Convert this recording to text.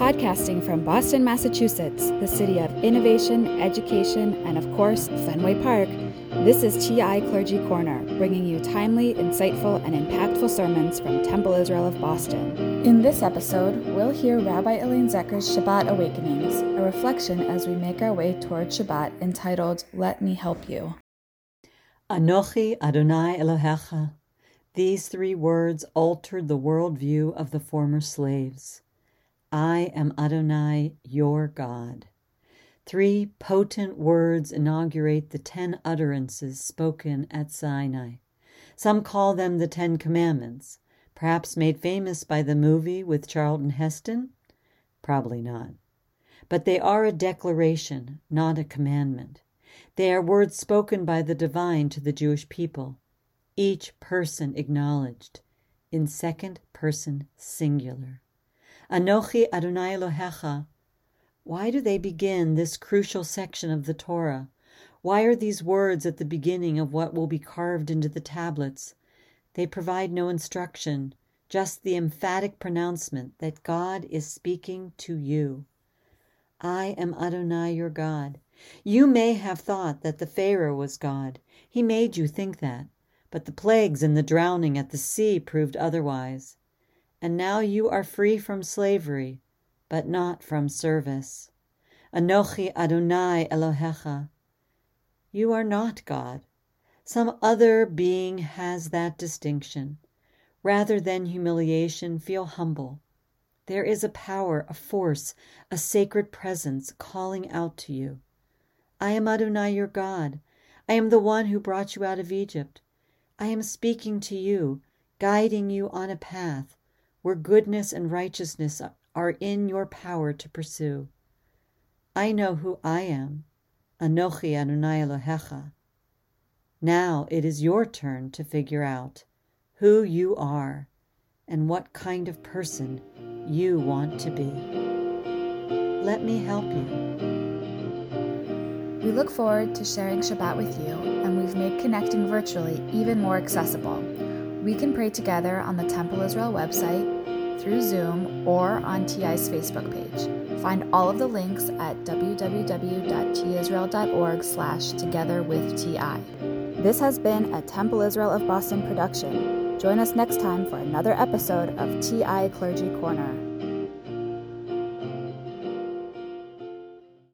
Podcasting from Boston, Massachusetts, the city of innovation, education, and of course, Fenway Park, this is TI Clergy Corner, bringing you timely, insightful, and impactful sermons from Temple Israel of Boston. In this episode, we'll hear Rabbi Elaine Zecher's Shabbat Awakenings, a reflection as we make our way toward Shabbat entitled Let Me Help You. Anochi Adonai Elohecha. These three words altered the worldview of the former slaves. I am Adonai, your God. Three potent words inaugurate the ten utterances spoken at Sinai. Some call them the Ten Commandments, perhaps made famous by the movie with Charlton Heston? Probably not. But they are a declaration, not a commandment. They are words spoken by the divine to the Jewish people, each person acknowledged in second person singular. Anochi Adonai Elohecha. Why do they begin this crucial section of the Torah? Why are these words at the beginning of what will be carved into the tablets? They provide no instruction, just the emphatic pronouncement that God is speaking to you. I am Adonai your God. You may have thought that the Pharaoh was God. He made you think that. But the plagues and the drowning at the sea proved otherwise and now you are free from slavery, but not from service. Anochi Adonai Elohecha. You are not God. Some other being has that distinction. Rather than humiliation, feel humble. There is a power, a force, a sacred presence calling out to you. I am Adonai your God. I am the one who brought you out of Egypt. I am speaking to you, guiding you on a path where goodness and righteousness are in your power to pursue. I know who I am, Anochi Adonai Elohecha. Now it is your turn to figure out who you are and what kind of person you want to be. Let me help you. We look forward to sharing Shabbat with you, and we've made connecting virtually even more accessible. We can pray together on the Temple Israel website, through Zoom, or on TI's Facebook page. Find all of the links at www.tisrael.org slash together with TI. This has been a Temple Israel of Boston production. Join us next time for another episode of TI Clergy Corner.